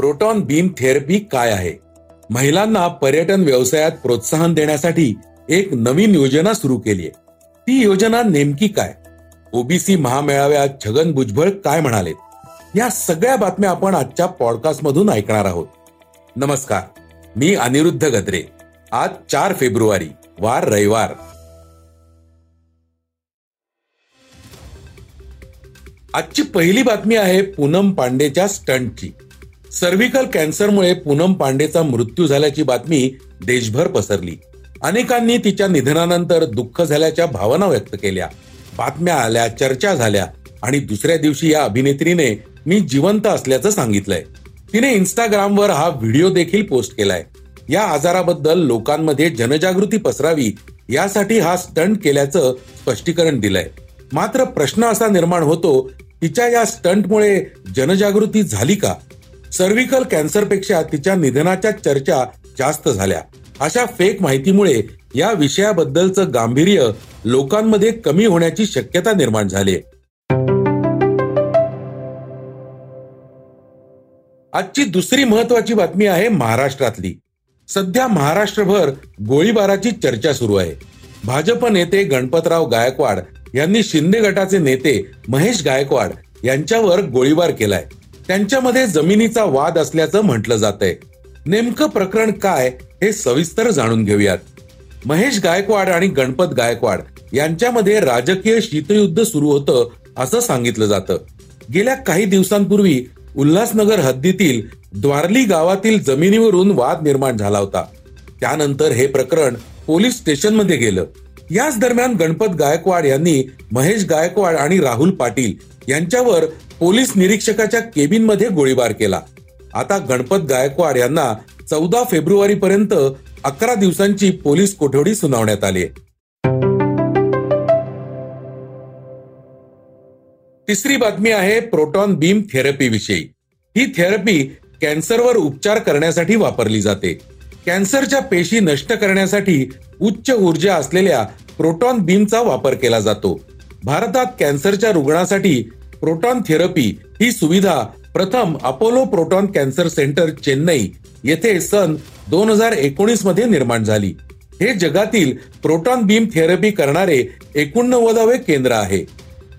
Proton beam therapy काय आहे? महिलांना पर्यटन व्यवसायात प्रोत्साहन देण्यासाठी एक नवीन योजना सुरू केली आहे. ती योजना नेमकी काय? ओबीसी महामेळाव्यात छगन भुजबळ काय म्हणाले? या सगळ्या बातम्या आपण आजच्या पॉडकास्ट मधून ऐकणार आहोत. नमस्कार मी अनिरुद्ध गद्रे. आज चार फेब्रुवारी वार रविवार. आजची पहिली बातमी आहे पूनम पांडेच्या स्टंटची. सर्व्हिकल कॅन्सरमुळे पूनम पांडेचा मृत्यू झाल्याची बातमी देशभर पसरली. अनेकांनी तिच्या निधनानंतर दुःख झाल्याच्या भावना व्यक्त केल्या. बातम्या आल्या चर्चा झाल्या आणि दुसऱ्या दिवशी या अभिनेत्रीने मी जिवंत असल्याचं सांगितलंय. तिने इंस्टाग्रामवर हा व्हिडिओ देखील पोस्ट केलाय. या आजाराबद्दल लोकांमध्ये जनजागृती पसरावी यासाठी हा स्टंट केल्याचं स्पष्टीकरण दिलंय. मात्र प्रश्न असा निर्माण होतो तिच्या या स्टंटमुळे जनजागृती झाली का? सर्व्हिकल कॅन्सरपेक्षा तिच्या निधनाच्या चर्चा जास्त झाल्या. अशा फेक माहितीमुळे या विषयाबद्दलचं गांभीर्य लोकांमध्ये कमी होण्याची शक्यता निर्माण झाली आजची दुसरी महत्वाची बातमी आहे महाराष्ट्रातली. सध्या महाराष्ट्रभर गोळीबाराची चर्चा सुरू आहे. भाजप नेते गणपतराव गायकवाड यांनी शिंदे गटाचे नेते महेश गायकवाड यांच्यावर गोळीबार केलाय. त्यांच्यामध्ये जमिनीचा वाद असल्याचं म्हटलं जात आहे नेमकं प्रकरण काय हे सविस्तर जाणून घेऊयात. महेश गायकवाड आणि गणपत गायकवाड यांच्यामध्ये राजकीय शीतयुद्ध सुरू होतं असं सांगितलं जातं. गेल्या काही दिवसांपूर्वी उल्हासनगर हद्दीतील द्वारली गावातील जमिनीवरून वाद निर्माण झाला होता. त्यानंतर हे प्रकरण पोलीस स्टेशनमध्ये गेलं. याच दरम्यान गणपत गायकवाड यांनी महेश गायकवाड आणि राहुल पाटील यांच्यावर पोलीस निरीक्षकाच्या केबिनमध्ये गोळीबार केला. आता गणपत गायकवाड यांना चौदा फेब्रुवारी पर्यंत अकरा दिवसांची पोलीस कोठडी सुनावण्यात आली तिसरी बातमी आहे प्रोटॉन बीम थेरपी विषयी ही थेरपी कॅन्सरवर उपचार करण्यासाठी वापरली जाते. कॅन्सरच्या पेशी नष्ट करण्यासाठी उच्च ऊर्जा असलेल्या प्रोटॉन बीमचा वापर केला जातो. भारतात कॅन्सरच्या रुग्णासाठी प्रोटॉन थेरपी ही सुविधा प्रथम Apollo proton cancer centre Chennai येथे सन दोन हजार एकोणीसमध्ये निर्माण झाली. हे जगातील प्रोटॉन बीम थेरपी करणारे एकोणनव्वदावे केंद्र आहे.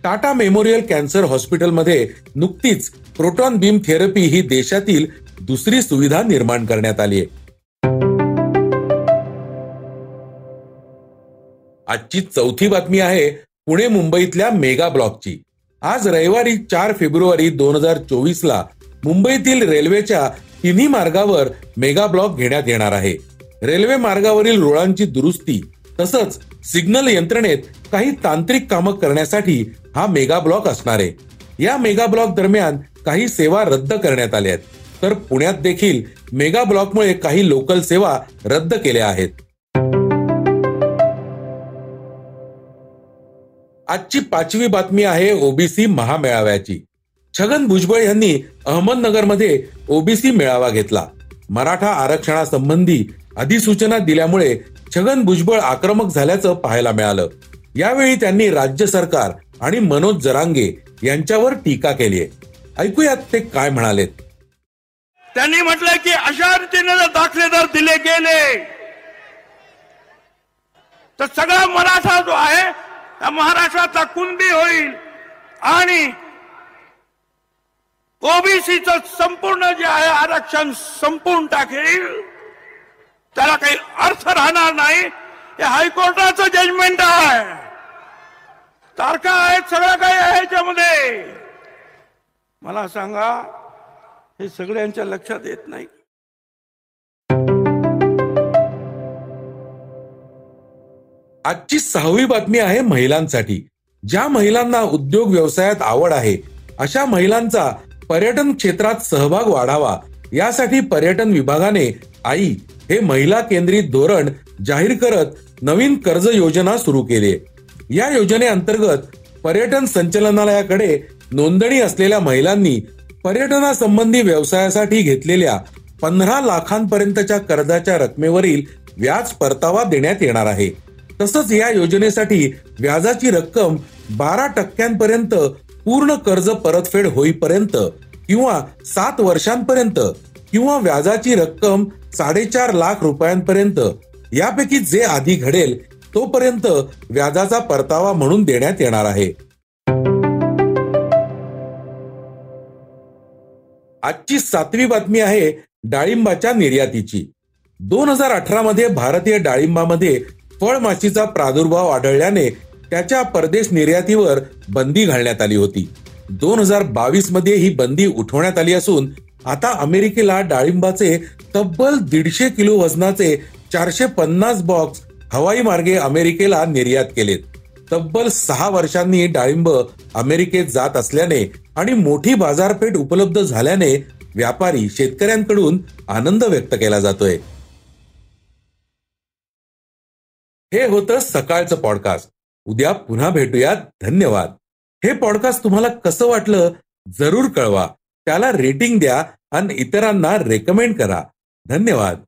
टाटा मेमोरियल कॅन्सर हॉस्पिटलमध्ये नुकतीच प्रोटॉन बीम थेरपी ही देशातील दुसरी सुविधा निर्माण करण्यात आली आहे. आजची चौथी बातमी आहे पुणे मुंबईतल्या मेगा ब्लॉकची. आज रविवारी चार फेब्रुवारी दोन हजार चोवीस ला मुंबईतील रेल्वेच्या तिन्ही मार्गावर मेगा ब्लॉक घेण्यात येणार आहे. रेल्वे मार्गावरील रुळांची दुरुस्ती तसंच सिग्नल यंत्रणेत काही तांत्रिक कामं करण्यासाठी हा मेगा ब्लॉक असणार आहे. या मेगा ब्लॉक दरम्यान काही सेवा रद्द करण्यात आल्या आहेत. तर पुण्यात देखील मेगा ब्लॉकमुळे काही लोकल सेवा रद्द केल्या आहेत. आजची पाचवी बातमी आहे ओबीसी महामेळाव्याची. छगन भुजबळ यांनी अहमदनगरमध्ये ओबीसी मेळावा घेतला. मराठा आरक्षणासंबंधी अधिसूचना दिल्यामुळे छगन भुजबळ आक्रमक झाल्याचं पाहायला मिळालं. यावेळी त्यांनी राज्य सरकार आणि मनोज जरांगे यांच्यावर टीका केली आहे. ऐकूयात ते काय म्हणाले त्यांनी म्हटलं की अशा रीतीने जर दाखलेदार दिले गेले तर सगळा मराठा जो आहे महाराष्ट्राचा कुणबी होईल आणि ओबीसीच संपूर्ण जे आहे आरक्षण संपून टाकेल त्याला काही अर्थ राहणार नाही. हे हायकोर्टाचं जजमेंट आहे. तारखा आहेत सगळं काही आहे याच्यामध्ये. मला सांगा हे सगळ्यांच्या लक्षात येत नाही. आजची सहावी बातमी आहे महिलांसाठी. ज्या महिलांना उद्योग व्यवसायात आवड आहे अशा महिलांचा पर्यटन क्षेत्रात सहभाग वाढावा. यासाठी पर्यटन विभागाने आई हे महिला केंद्रित धोरण जाहीर करत नवीन कर्ज योजना सुरू केली. या योजनेअंतर्गत पर्यटन संचालनालयाकडे नोंदणी असलेल्या महिलांनी पर्यटनासंबंधी व्यवसायासाठी घेतलेल्या पंधरा लाखांपर्यंतच्या कर्जाच्या रकमेवरील व्याज परतावा देण्यात येणार आहे. तसंच या योजनेसाठी व्याजाची रक्कम बारा टक्क्यांपर्यंत पूर्ण कर्ज परतफेड होईपर्यंत किंवा सात वर्षांपर्यंत किंवा व्याजाची रक्कम साडेचार लाख रुपयांपर्यंत यापैकी जे आधी घडेल तोपर्यंत व्याजाचा परतावा म्हणून देण्यात येणार आहे. आजची सातवी बातमी आहे डाळिंबाच्या निर्यातीची. दोन हजार अठरा मध्ये भारतीय डाळिंबामध्ये फळमाशीचा प्रादुर्भाव आढळल्याने त्याच्या परदेश निर्यातीवर बंदी घालण्यात आली होती. दोन हजार बावीसमध्ये ही बंदी उठवण्यात आली असून आता अमेरिकेला डाळिंबाचे तब्बल दीडशे किलो वजनाचे चारशे पन्नास बॉक्स हवाई मार्गे अमेरिकेला निर्यात केलेत. तब्बल सहा वर्षांनी डाळिंब अमेरिकेत जात असल्याने आणि मोठी बाजारपेठ उपलब्ध झाल्याने व्यापारी शेतकऱ्यांकडून आनंद व्यक्त केला जातोय. हे होतं सकाळचं पॉडकास्ट उद्या पुन्हा भेटूयात. धन्यवाद. हे पॉडकास्ट तुम्हाला कसं वाटलं जरूर कळवा. त्याला रेटिंग द्या आणि इतरांना रेकमेंड करा. धन्यवाद.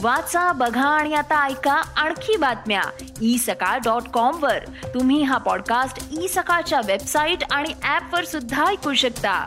वाचा बघा आणि आता ऐका आणखी बातम्या. ई सकाळ डॉट कॉम वर. तुम्ही हा पॉडकास्ट ई सकाळच्या वेबसाईट आणि ऍप वर सुद्धा ऐकू शकता.